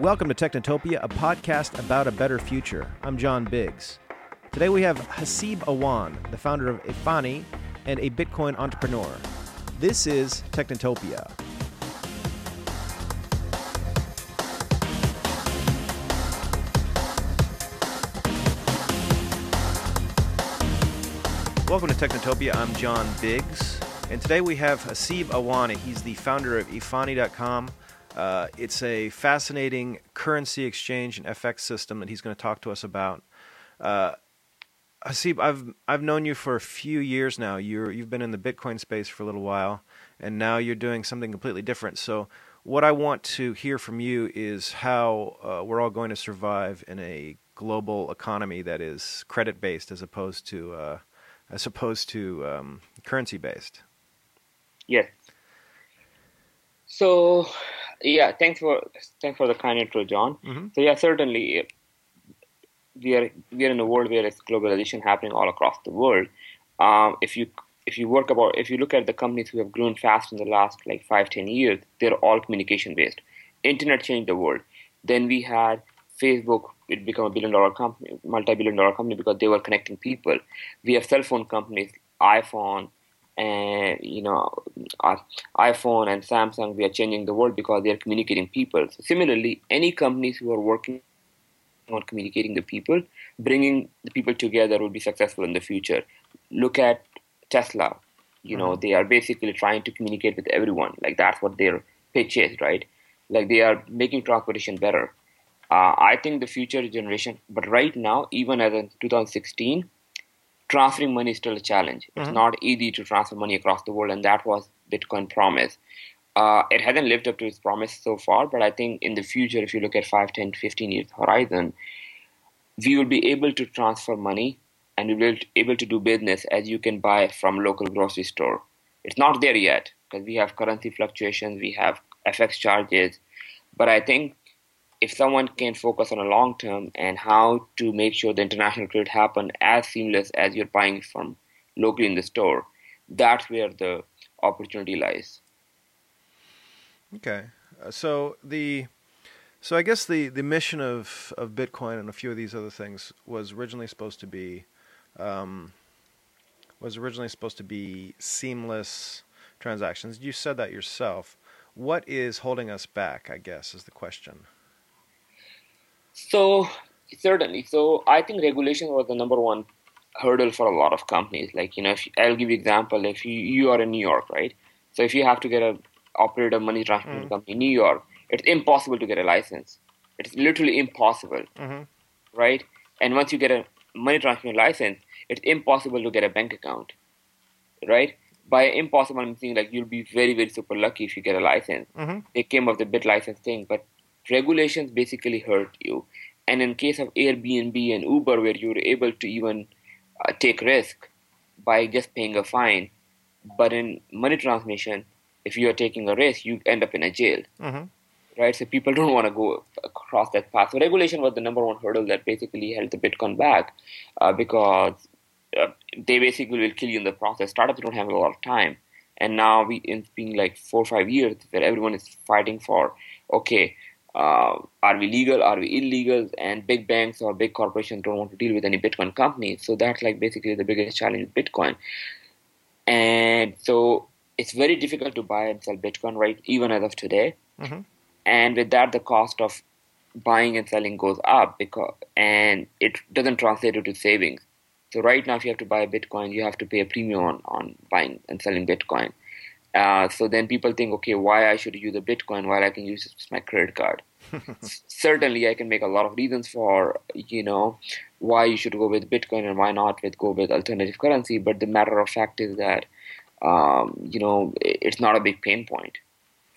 Welcome to Technotopia, a podcast about a better future. I'm John Biggs. Today we have Haseeb Awan, the founder of Efani and a Bitcoin entrepreneur. This is Technotopia. Welcome to Technotopia. I'm John Biggs. And today we have Haseeb Awan. He's the founder of Efani.com. Uh, it's a fascinating currency exchange and FX system that he's going to talk to us about. Uh, Haseeb, I've I've known you for a few years now. You're you've been in the Bitcoin space for a little while, and now you're doing something completely different. So, what I want to hear from you is how uh, we're all going to survive in a global economy that is credit based as opposed to uh, as opposed to um, currency based. Yes. So, yeah, thanks for thanks for the kind intro, John. Mm-hmm. So yeah, certainly we are we are in a world where it's globalization happening all across the world. Um, if you if you work about if you look at the companies who have grown fast in the last like five ten years, they're all communication based. Internet changed the world. Then we had Facebook. It became a billion dollar company, multi billion dollar company because they were connecting people. We have cell phone companies, iPhone, and you know iphone and samsung we are changing the world because they are communicating people. So similarly any companies who are working on communicating the people bringing the people together will be successful in the future. Look at tesla. You know mm-hmm. they are basically trying to communicate with everyone. Like that's what their pitch is right? Like they are making transportation better. Uh, i think the future generation but right now even as in 2016 transferring money is still a challenge. It's mm-hmm. not easy to transfer money across the world, and that was Bitcoin promise. Uh, it hasn't lived up to its promise so far, but I think in the future, if you look at 5, 10, 15 years horizon, we will be able to transfer money and we will be able to do business as you can buy from local grocery store. It's not there yet because we have currency fluctuations, we have FX charges, but I think if someone can focus on a long term and how to make sure the international trade happen as seamless as you're buying from locally in the store, that's where the opportunity lies. Okay, uh, so the so I guess the the mission of of Bitcoin and a few of these other things was originally supposed to be um, was originally supposed to be seamless transactions. You said that yourself. What is holding us back? I guess is the question. So certainly, so I think regulation was the number one hurdle for a lot of companies. Like you know, if, I'll give you example. If you, you are in New York, right? So if you have to get a operate a money transfer mm. company in New York, it's impossible to get a license. It's literally impossible, mm-hmm. right? And once you get a money transfer license, it's impossible to get a bank account, right? By impossible, I'm saying like you'll be very, very super lucky if you get a license. Mm-hmm. They came up with the BitLicense thing, but regulations basically hurt you. And in case of Airbnb and Uber, where you're able to even uh, take risk by just paying a fine, but in money transmission, if you are taking a risk, you end up in a jail. Mm-hmm. Right, so people don't want to go across that path. So regulation was the number one hurdle that basically held the Bitcoin back, uh, because uh, they basically will kill you in the process. Startups don't have a lot of time, and now we it's been like four or five years where everyone is fighting for okay, uh, are we legal, are we illegal, and big banks or big corporations don't want to deal with any Bitcoin companies. So that's like basically the biggest challenge with Bitcoin. And so it's very difficult to buy and sell Bitcoin, right, even as of today. Mm-hmm. And with that, the cost of buying and selling goes up because, and it doesn't translate into savings. So right now, if you have to buy a Bitcoin, you have to pay a premium on, on buying and selling Bitcoin. Uh, so then people think, okay, why I should use a Bitcoin while I can use my credit card? Certainly, I can make a lot of reasons for you know why you should go with Bitcoin and why not with go with alternative currency. But the matter of fact is that um, you know it's not a big pain point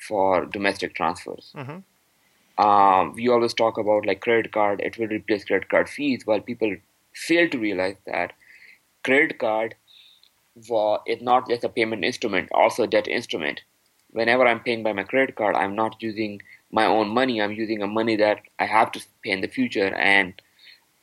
for domestic transfers. Mm-hmm. Um, we always talk about like credit card; it will replace credit card fees, while people fail to realize that credit card for it's not just a payment instrument, also a debt instrument. Whenever I'm paying by my credit card, I'm not using my own money. I'm using a money that I have to pay in the future, and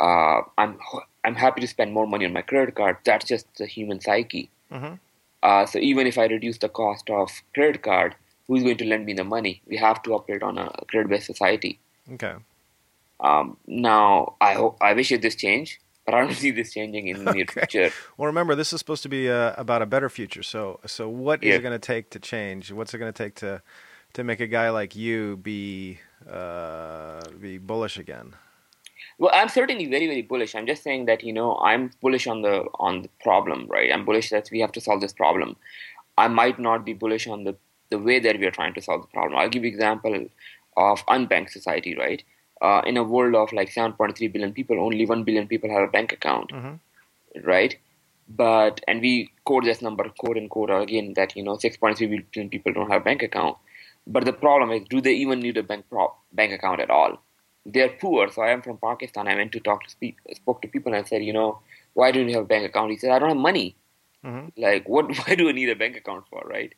uh, I'm I'm happy to spend more money on my credit card. That's just the human psyche. Mm-hmm. Uh, so even if I reduce the cost of credit card, who's going to lend me the money? We have to operate on a credit-based society. Okay. Um, now, I hope I wish it this change, but I don't see this changing in the near Okay. future. Well, remember, this is supposed to be uh, about a better future. So, so what is Yeah. it going to take to change? What's it going to take to to make a guy like you be uh, be bullish again? Well, I'm certainly very, very bullish. I'm just saying that you know I'm bullish on the on the problem, right? I'm bullish that we have to solve this problem. I might not be bullish on the the way that we are trying to solve the problem. I'll give you example of unbanked society, right? Uh, in a world of like 7.3 billion people, only 1 billion people have a bank account, Mhm. right? But and we quote this number, quote and quote again that you know 6.3 billion people don't have a bank account. But the problem is, do they even need a bank pro- bank account at all? They're poor. So I am from Pakistan. I went to talk to speak, spoke to people and I said, you know, why don't you have a bank account? He said, I don't have money. Mhm. Like, what? Why do I need a bank account for, right?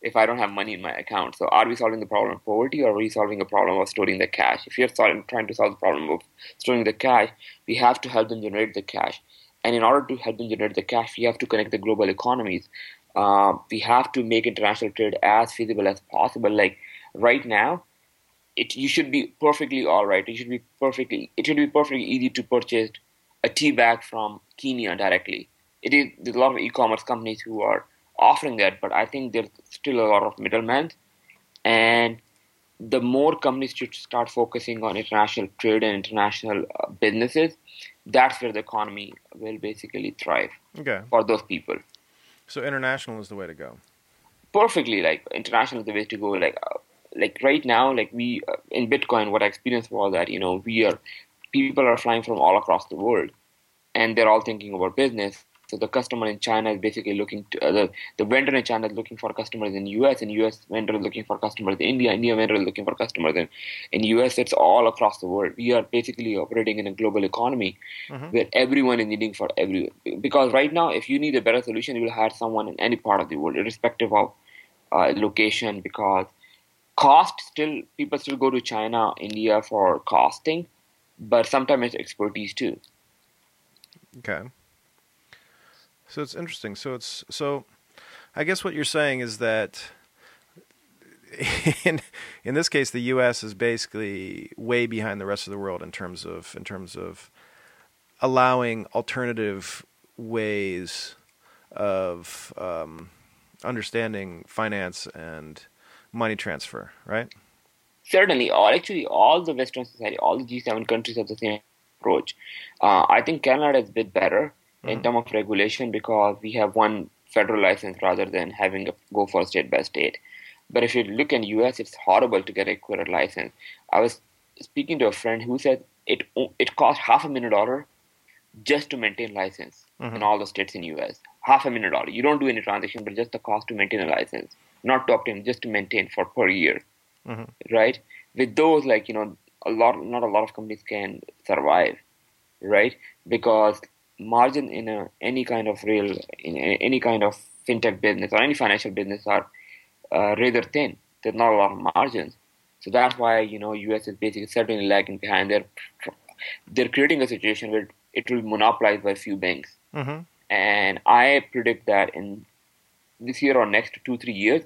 If I don't have money in my account. So are we solving the problem of poverty or are we solving a problem of storing the cash? If you're trying to solve the problem of storing the cash, we have to help them generate the cash. And in order to help them generate the cash, we have to connect the global economies. Uh, we have to make international trade as feasible as possible. Like right now, it you should be perfectly all right. It should be perfectly it should be perfectly easy to purchase a tea bag from Kenya directly. It is there's a lot of e-commerce companies who are offering that, but I think there's still a lot of middlemen, and the more companies should start focusing on international trade and international uh, businesses, that's where the economy will basically thrive Okay. for those people. So international is the way to go. perfectly like international is the way to go like uh, like right now like we uh, in bitcoin what i experienced was that you know we are people are flying from all across the world and they're all thinking about business so the customer in china is basically looking to uh, the, the vendor in china is looking for customers in us and us vendor is looking for customers in india india vendor is looking for customers in, in us it's all across the world we are basically operating in a global economy Mhm. where everyone is needing for every because right now if you need a better solution you will hire someone in any part of the world irrespective of uh, location because cost still people still go to china india for costing but sometimes it's expertise too Okay. So it's interesting. So it's so I guess what you're saying is that in in this case the US is basically way behind the rest of the world in terms of in terms of allowing alternative ways of um, understanding finance and money transfer, right? certainly all actually all the western society all the g7 countries have the same approach uh, i think canada is a bit better in Mhm. terms of regulation because we have one federal license rather than having a go for state by state but if you look in us it's horrible to get a equivalent license i was speaking to a friend who said it it costs half a million dollar just to maintain license in Mhm. all the states in us half a million dollar you don't do any transaction but just the cost to maintain a license not to obtain just to maintain for per year Mhm. right? With those, like you know, a lot, not a lot of companies can survive, right? Because margin in a, any kind of real, in any kind of fintech business or any financial business are uh, rather thin. There's not a lot of margins, so that's why you know US is basically certainly lagging behind. They're they're creating a situation where it will be monopolized by a few banks, Mhm. and I predict that in this year or next two three years,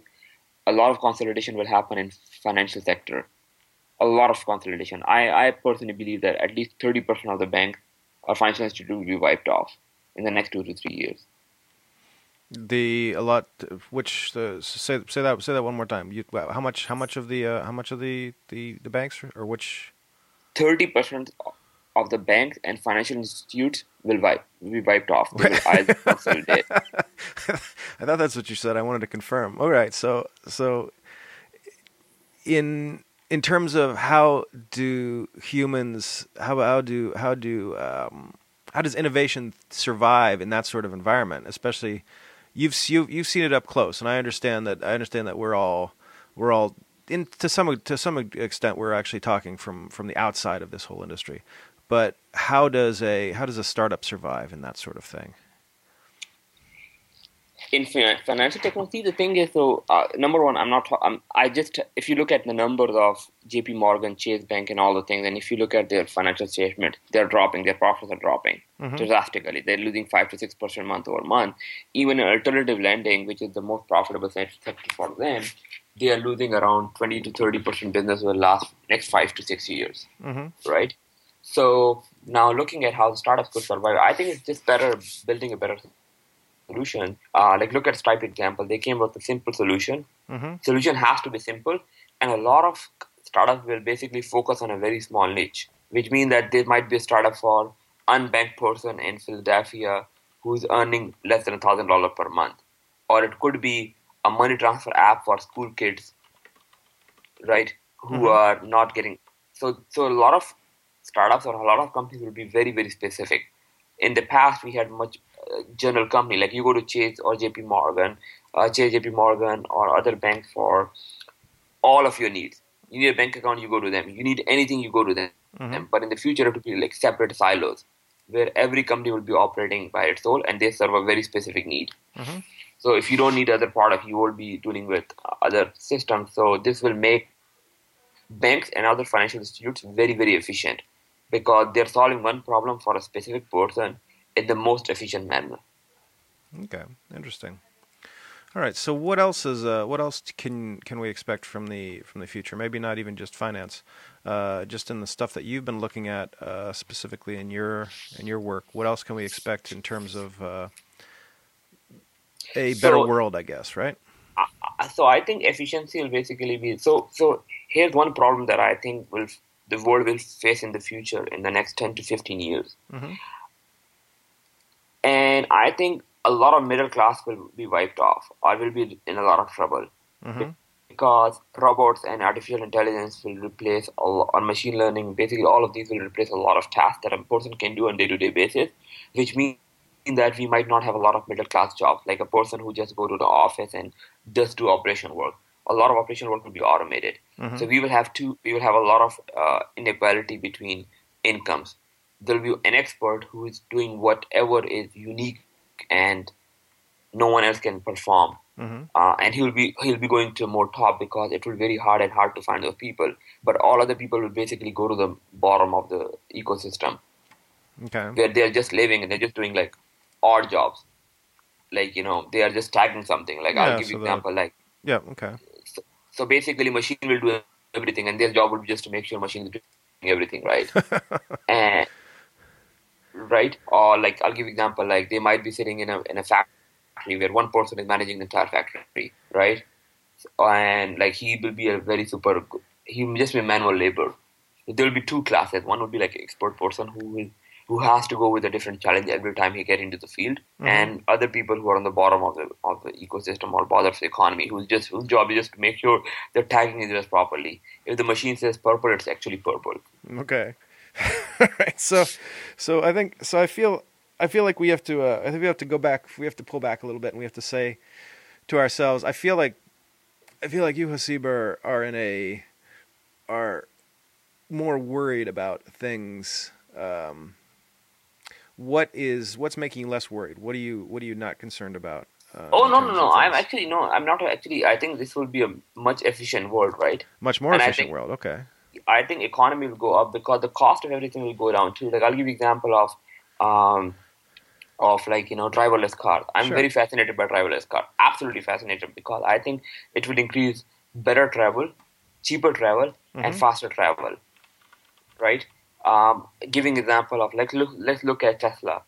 a lot of consolidation will happen in financial sector. A lot of consolidation. I, I personally believe that at least thirty percent of the banks or financial institute will be wiped off in the next two to three years. The a lot which the say say that say that one more time. You how much how much of the uh, how much of the the the banks or which Thirty percent of the banks and financial institutes will wipe will be wiped off. They will either consolidate. I thought that's what you said. I wanted to confirm. All right. So so in in terms of how do humans how how do how do um, how does innovation survive in that sort of environment? Especially you've you've you've seen it up close, and I understand that I understand that we're all we're all in to some to some extent we're actually talking from from the outside of this whole industry. But how does a how does a startup survive in that sort of thing? In financial technology, the thing is, so uh, number one, I'm not. I'm, I just if you look at the numbers of J.P. Morgan, Chase Bank, and all the things, and if you look at their financial statement, they're dropping. Their profits are dropping Mhm. drastically. They're losing five to six percent month over month. Even alternative lending, which is the most profitable sector for them, they are losing around 20 to 30 percent business over the last next five to six years, Mm-hmm. right? So now looking at how the startups could survive, I think it's just better building a better solution. Uh, like look at Stripe example, they came up with a simple solution. Mm-hmm. Solution has to be simple, and a lot of startups will basically focus on a very small niche, which means that there might be a startup for unbanked person in Philadelphia who's earning less than a thousand dollar per month, or it could be a money transfer app for school kids, right? Who Mhm. are not getting so so a lot of startups or a lot of companies will be very very specific. In the past, we had much general company like you go to Chase or JP Morgan, uh, Chase, JP Morgan, or other bank for all of your needs. You need a bank account, you go to them. You need anything, you go to them. Mhm. But in the future, it will be like separate silos where every company will be operating by its own and they serve a very specific need. Mhm. So if you don't need other product, you will be dealing with other systems. So this will make banks and other financial institutes very, very efficient because they're solving one problem for a specific person in the most efficient manner. Okay, interesting. All right. So what else is uh, what else can can we expect from the from the future? Maybe not even just finance, uh, just in the stuff that you've been looking at uh, specifically in your in your work. What else can we expect in terms of uh, a better So- world? I guess right. Uh, so I think efficiency will basically be so. So here's one problem that I think will the world will face in the future in the next ten to fifteen years, Mhm. And I think a lot of middle class will be wiped off or will be in a lot of trouble hmm because robots and artificial intelligence will replace all, or machine learning. Basically, all of these will replace a lot of tasks that a person can do on day to day basis, which means that we might not have a lot of middle class jobs, like a person who just go to the office and just do operation work. A lot of operation work will be automated. Mhm. So we will have to we will have a lot of uh, inequality between incomes. There will be an expert who is doing whatever is unique and no one else can perform, hmm uh, and he'll be he'll be going to more top because it will be very hard and hard to find those people. But all other people will basically go to the bottom of the ecosystem Okay. where they're just living and they're just doing like odd jobs, like you know they are just tagging something. Like Yeah, I'll give so you example like Yeah. Okay. so basically machine will do everything and their job will be just to make sure machine is doing everything right and right? Or like i'll give example like they might be sitting in a in a factory where one person is managing the entire factory right? And like he will be a very super he will just be manual labor there will be two classes. One will be like expert person who will who has to go with a different challenge every time he get into the field. Mhm. and other people who are on the bottom of the of the ecosystem or of the economy who's just whose job is just to make sure the tagging is just properly. If the machine says purple it's actually purple. Okay. All right. So, so I think so. I feel I feel like we have to. Uh, I think we have to go back. We have to pull back a little bit, and we have to say to ourselves. I feel like I feel like you, Haseeb, are, are in a are more worried about things. Um, what is what's making you less worried? What are you What are you not concerned about? Uh, oh no no no i'm actually no i'm not actually i think this will be a much efficient world right much more and efficient think- world. Okay. I think economy will go up because the cost of everything will go down too. Like I'll give you example of um, of like you know driverless cars. I'm Sure. very fascinated by driverless car. Absolutely fascinated because I think it will increase better travel, cheaper travel, and Mhm. faster travel. Right. Um, giving example of like look let's look at Tesla.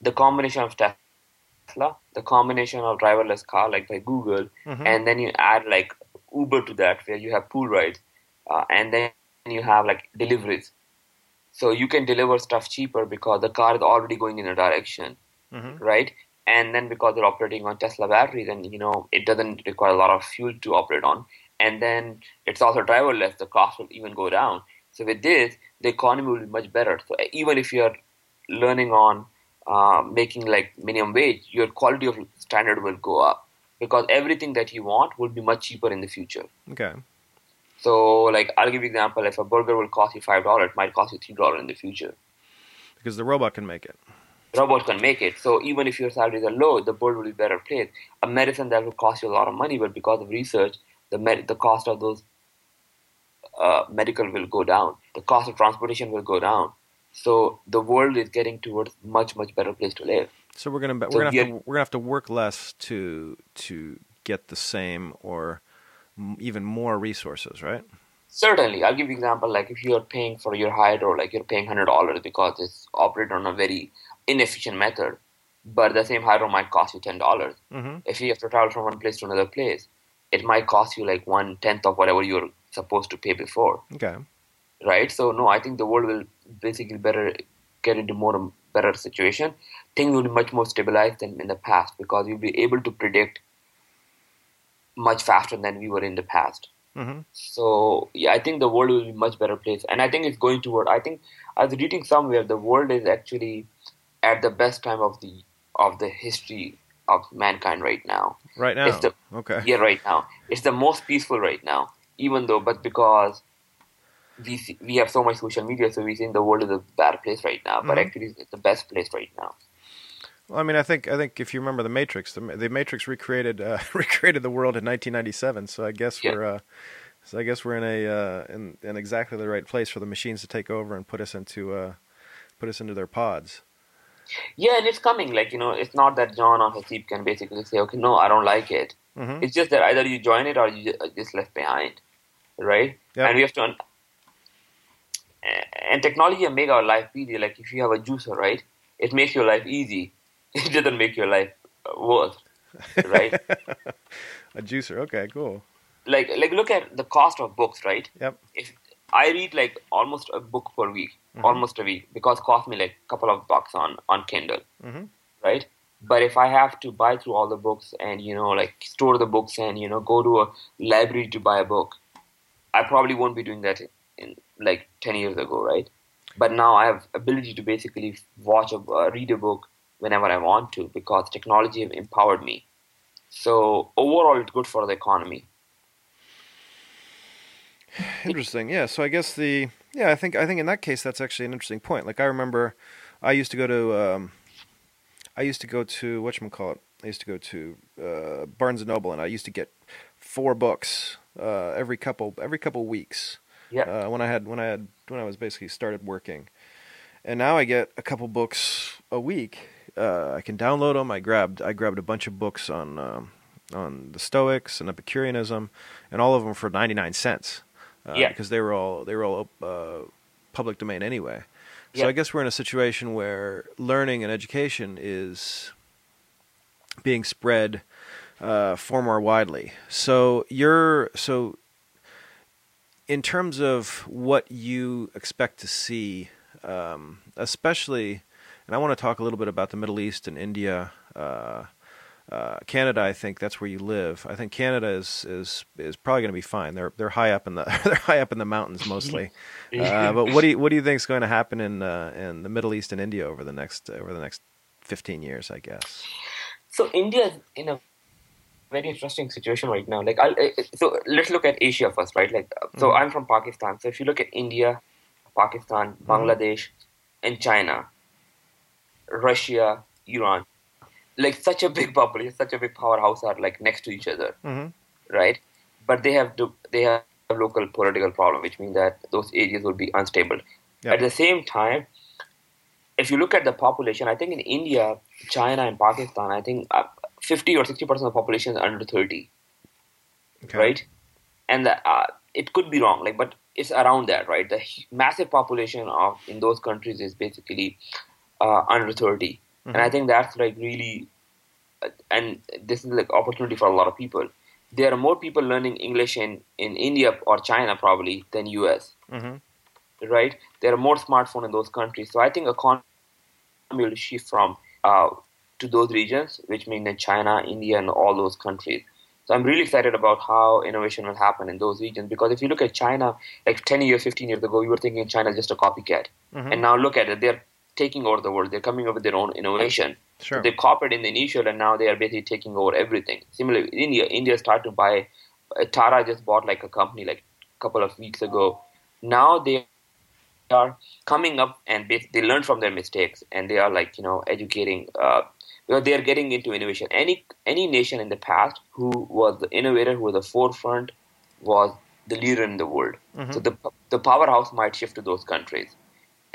The combination of Tesla, the combination of driverless car like by Google, Mhm. and then you add like Uber to that where you have pool rides, uh, and then you have like deliveries. So you can deliver stuff cheaper because the car is already going in a direction, Mhm. right? And then because they're operating on Tesla battery, then you know it doesn't require a lot of fuel to operate on. And then it's also driverless; the cost will even go down. So with this, the economy will be much better. So even if you're learning on uh, making like minimum wage, your quality of standard will go up because everything that you want will be much cheaper in the future. Okay. So, like, I'll give you an example. If a burger will cost you five dollars, it might cost you three dollars in the future. Because the robot can make it. The robot can make it. So even if your salaries are low, the world will be better placed. A medicine that will cost you a lot of money, but because of research, the med- the cost of those uh, medical will go down. The cost of transportation will go down. So the world is getting towards much much better place to live. So we're gonna we're So gonna have to, we're gonna have to work less to to get the same or even more resources, right? Certainly, I'll give you an example. Like if you're paying for your hydro, like you're paying hundred dollars because it's operated on a very inefficient method, but the same hydro might cost you ten dollars. Mm-hmm. If you have to travel from one place to another place, it might cost you like one tenth of whatever you're supposed to pay before, Okay. right? So no, I think the world will basically better get into more better situation. Things will be much more stabilized than in the past because you'll be able to predict much faster than we were in the past. Mm-hmm. So yeah, I think the world will be much better place, and I think it's going toward. I think I was reading somewhere the world is actually at the best time of the of the history of mankind right now. Right now. It's the okay. yeah right now it's the most peaceful right now. Even though, but because we see, we have so much social media, so we think the world is a bad place right now. But Mhm. actually, it's the best place right now. Well, I mean, I think I think if you remember the Matrix, the, the Matrix recreated uh, recreated the world in 1997. So I guess Yeah. we're uh, so I guess we're in a uh, in, in exactly the right place for the machines to take over and put us into uh, put us into their pods. Yeah, and it's coming. Like you know, it's not that John or Haseeb can basically say, okay, no, I don't like it. hmm It's just that either you join it or you just left behind, right? Yep. And we have to. Un- and technology will make our life easy. Like if you have a juicer, right? It makes your life easy. It doesn't make your life uh, worse, right? a juicer. Okay, cool. like like look at the cost of books, right? Yep. If I read like almost a book per week, Mhm. almost a week, because it cost me like a couple of bucks on on Kindle, hmm right? But if I have to buy through all the books and you know like store the books and you know go to a library to buy a book, I probably won't be doing that in like ten years ago, right? But now I have ability to basically watch a uh, read a book whenever I want to because technology have empowered me. So overall, it's good for the economy. Interesting. Yeah. So I guess the yeah I think I think in that case that's actually an interesting point. Like I remember, I used to go to um, I used to go to what call it. I used to go to uh, Barnes and Noble, and I used to get four books uh, every couple every couple weeks. Yeah. Uh, when I had when I had when I was basically started working, and now I get a couple books a week. Uh, I can download them. I grabbed I grabbed a bunch of books on um, on the Stoics and Epicureanism, and all of them for ninety nine cents. Uh, Yeah. because they were all they were all uh, public domain anyway. So. I guess we're in a situation where learning and education is being spread uh, far more widely. So you're so in terms of what you expect to see, um, especially, and I want to talk a little bit about the Middle East and India. Uh, uh, Canada, I think that's where you live. I think Canada is is is probably going to be fine. They're they're high up in the they're high up in the mountains mostly. Uh, but what do you what do you think is going to happen in uh, in the Middle East and India over the next over the next fifteen years? I guess. So India is in a very interesting situation right now. Like, I'll, uh, so let's look at Asia first, right? Like, uh, so Mhm. I'm from Pakistan. So if you look at India, Pakistan, Bangladesh, and China, Russia, Iran, like such a big population, such a big powerhouse are like next to each other, Mm-hmm. right? But they have to, they have local political problem, which means that those areas will be unstable. Yep. At the same time, if you look at the population, I think in India, China, and Pakistan, I think uh, 50 or 60 percent of the population is under 30, Okay. right? And the, uh, it could be wrong, like, but it's around that, right? The massive population of in those countries is basically uh, under 30, and I Mhm. think that's like really, uh, and this is like opportunity for a lot of people. There are more people learning English in in India or China probably than US Mm-hmm. right? There are more smartphones in those countries. So I think economy will shift from uh, to those regions, which mean in China, India, and all those countries. So I'm really excited about how innovation will happen in those regions because if you look at China, like 10 years, 15 years ago, we were thinking China is just a copycat. Mm-hmm. And now look at it, they're taking over the world. They're coming up with their own innovation. Sure. So they copied in the initial, and now they are basically taking over everything. Similarly, India, India started to buy. Uh, Tata just bought like a company like a couple of weeks ago. Now they are coming up and they, learn from their mistakes, and they are like you know educating. Uh, because they are getting into innovation. Any any nation in the past who was the innovator, who was the forefront, was the leader in the world. Mhm. So the the powerhouse might shift to those countries.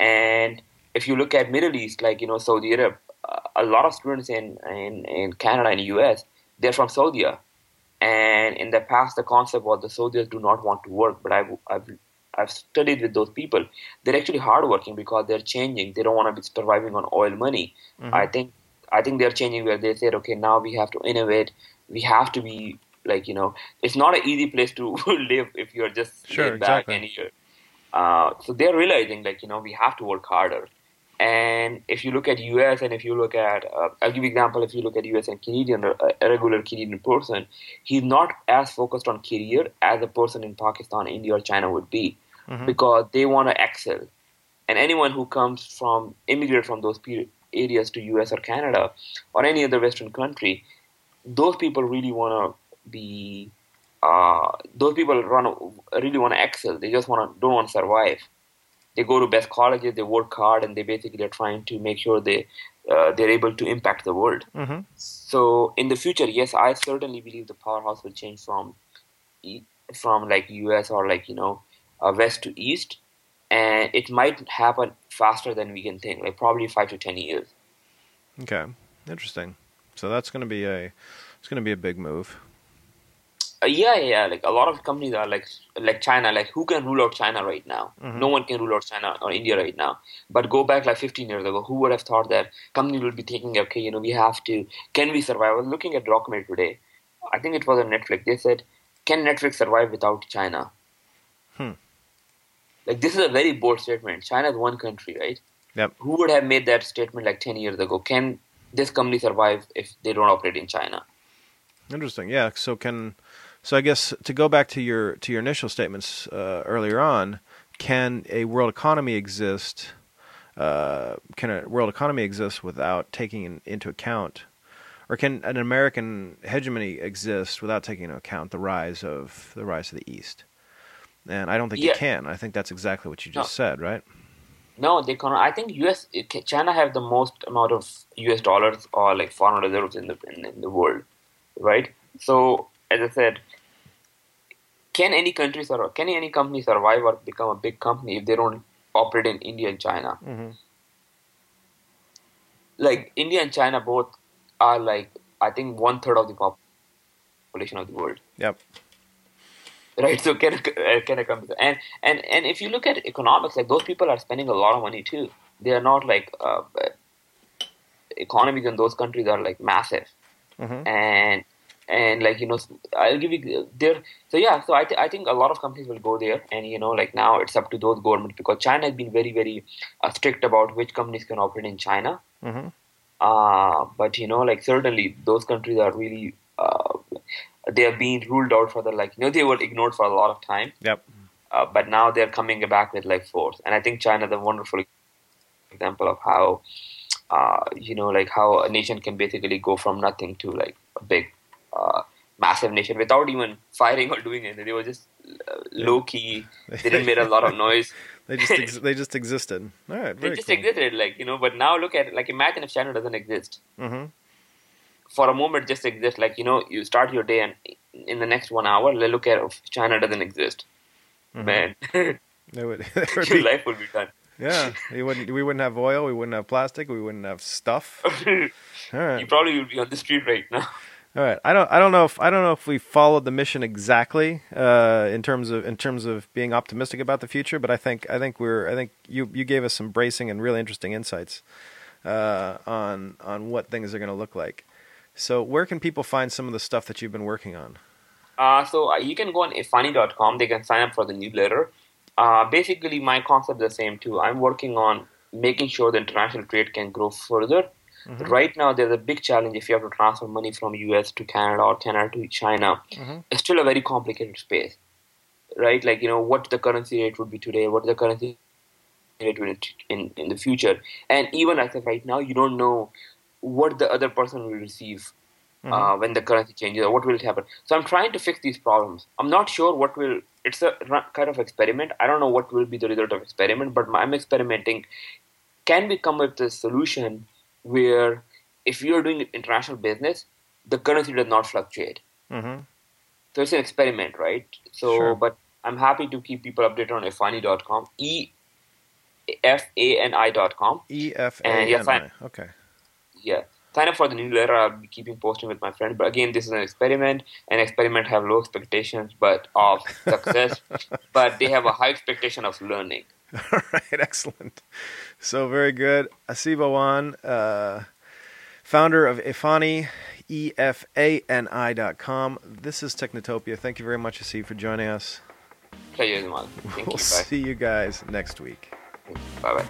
And if you look at Middle East, like you know Saudi Arabia, a lot of students in in, in Canada and US, they're from Saudi, And in the past, the concept was the Saudis do not want to work, but I've, I've, I've studied with those people. They're actually hardworking because they're changing. They don't want to be surviving on oil money. Mm-hmm. I think I think they're changing where they said, okay, now we have to innovate. We have to be like you know, it's not an easy place to live if you're just Sure, laid back exactly. and you're. Uh, so they're realizing like you know we have to work harder. And if you look at US and if you look at, uh, I'll give you example. If you look at US and Canadian, a regular Canadian person, he's not as focused on career as a person in Pakistan, India, or China would be, Mhm. because they want to excel. And anyone who comes from immigrate from those areas to US or Canada or any other Western country, those people really want to be. Uh, those people run really want to excel. They just want to don't want to survive they go to best colleges, they work hard, and they basically are trying to make sure they uh, they're able to impact the world. Mhm. So in the future, yes, I certainly believe the powerhouse will change from from like US or like you know uh, west to east, and it might happen faster than we can think, like probably five to ten years. Okay, interesting. So that's going to be a it's going to be a big move. Uh, yeah, yeah, like a lot of companies are like like China. Like who can rule out China right now? Mhm. No one can rule out China or India right now. But go back like 15 years ago, who would have thought that company would be thinking, okay, you know, we have to. Can we survive? I was looking at documentary today. I think it was on Netflix. They said, can Netflix survive without China? Hmm. Like this is a very bold statement. China is one country, right? Yep. Who would have made that statement like 10 years ago? Can this company survive if they don't operate in China? Interesting. Yeah. So can so I guess to go back to your to your initial statements uh, earlier on, can a world economy exist? Uh, can a world economy exist without taking into account, or can an American hegemony exist without taking into account the rise of the rise of the East? And I don't think you Yeah. can. I think that's exactly what you just said, right? No, they can. I think U.S. China have the most amount of U.S. dollars or like foreign reserves in the in, in the world, right? So as I said, can any country survive? Can any company survive or become a big company if they don't operate in India and China? Mm-hmm. Like India and China both are like I think one third of the population of the world. Yep. right? So can can a company and and and if you look at economics, like those people are spending a lot of money too. They are not like uh, economies in those countries are like massive, Mm-hmm. and and like you know, I'll give you there. So yeah, so I th- I think a lot of companies will go there, and you know, like now it's up to those governments because China has been very very uh, strict about which companies can operate in China. Mm-hmm. Uh, but you know, like certainly those countries are really uh, they are being ruled out for the like you know they were ignored for a lot of time. Yep. Uh, but now they're coming back with like force, and I think China is a wonderful example of how uh, you know like how a nation can basically go from nothing to like a big uh, massive nation without even firing or doing anything. They were just uh, low key. They didn't make a lot of noise. They just ex- they just existed. All right. They just cool. existed, like you know. But now look at it. Like imagine if China doesn't exist. Mm-hmm. for a moment just exist like you know you start your day and in the next one hour look at if china doesn't exist Mhm. man They would, would your be, life will be done yeah, we wouldn't we wouldn't have oil, we wouldn't have plastic, we wouldn't have stuff. you probably would be on the street right now all right. I don't I don't know if I don't know if we followed the mission exactly uh, in terms of in terms of being optimistic about the future, but I think I think we're I think you you gave us some bracing and really interesting insights uh, on on what things are going to look like. So where can people find some of the stuff that you've been working on? uh, so uh, you can go on efani.com they can sign up for the newsletter uh, basically my concept is the same too i'm working on making sure the international trade can grow further Mhm. right now there's a big challenge if you have to transfer money from us to canada or canada to china Mhm. it's still a very complicated space, right? Like you know what the currency rate would be today, what the currency rate will in in the future, and even as of right now, you don't know what the other person will receive Mhm. uh, when the currency changes or what will happen. So I'm trying to fix these problems. I'm not sure what will. It's a kind of experiment. I don't know what will be the result of experiment, but I'm experimenting. Can we come up with a solution where if you're doing international business, the currency does not fluctuate? Mhm. So it's an experiment, right? So, Sure. but I'm happy to keep people updated on efani.com, e f a n i.com. E F A N I. I- Okay. Yeah. sign up for the newsletter. I'll be keeping posting with my friend. But again, this is an experiment. An experiment have low expectations, but of success. but they have a high expectation of learning. All right, excellent. So very good. Haseeb Awan, uh, founder of Efani, E F A N I dot com. This is Technotopia. Thank you very much, Asif, for joining us. Pleasure, Jamal. Thank we'll you. Bye. see you guys next week. Bye bye.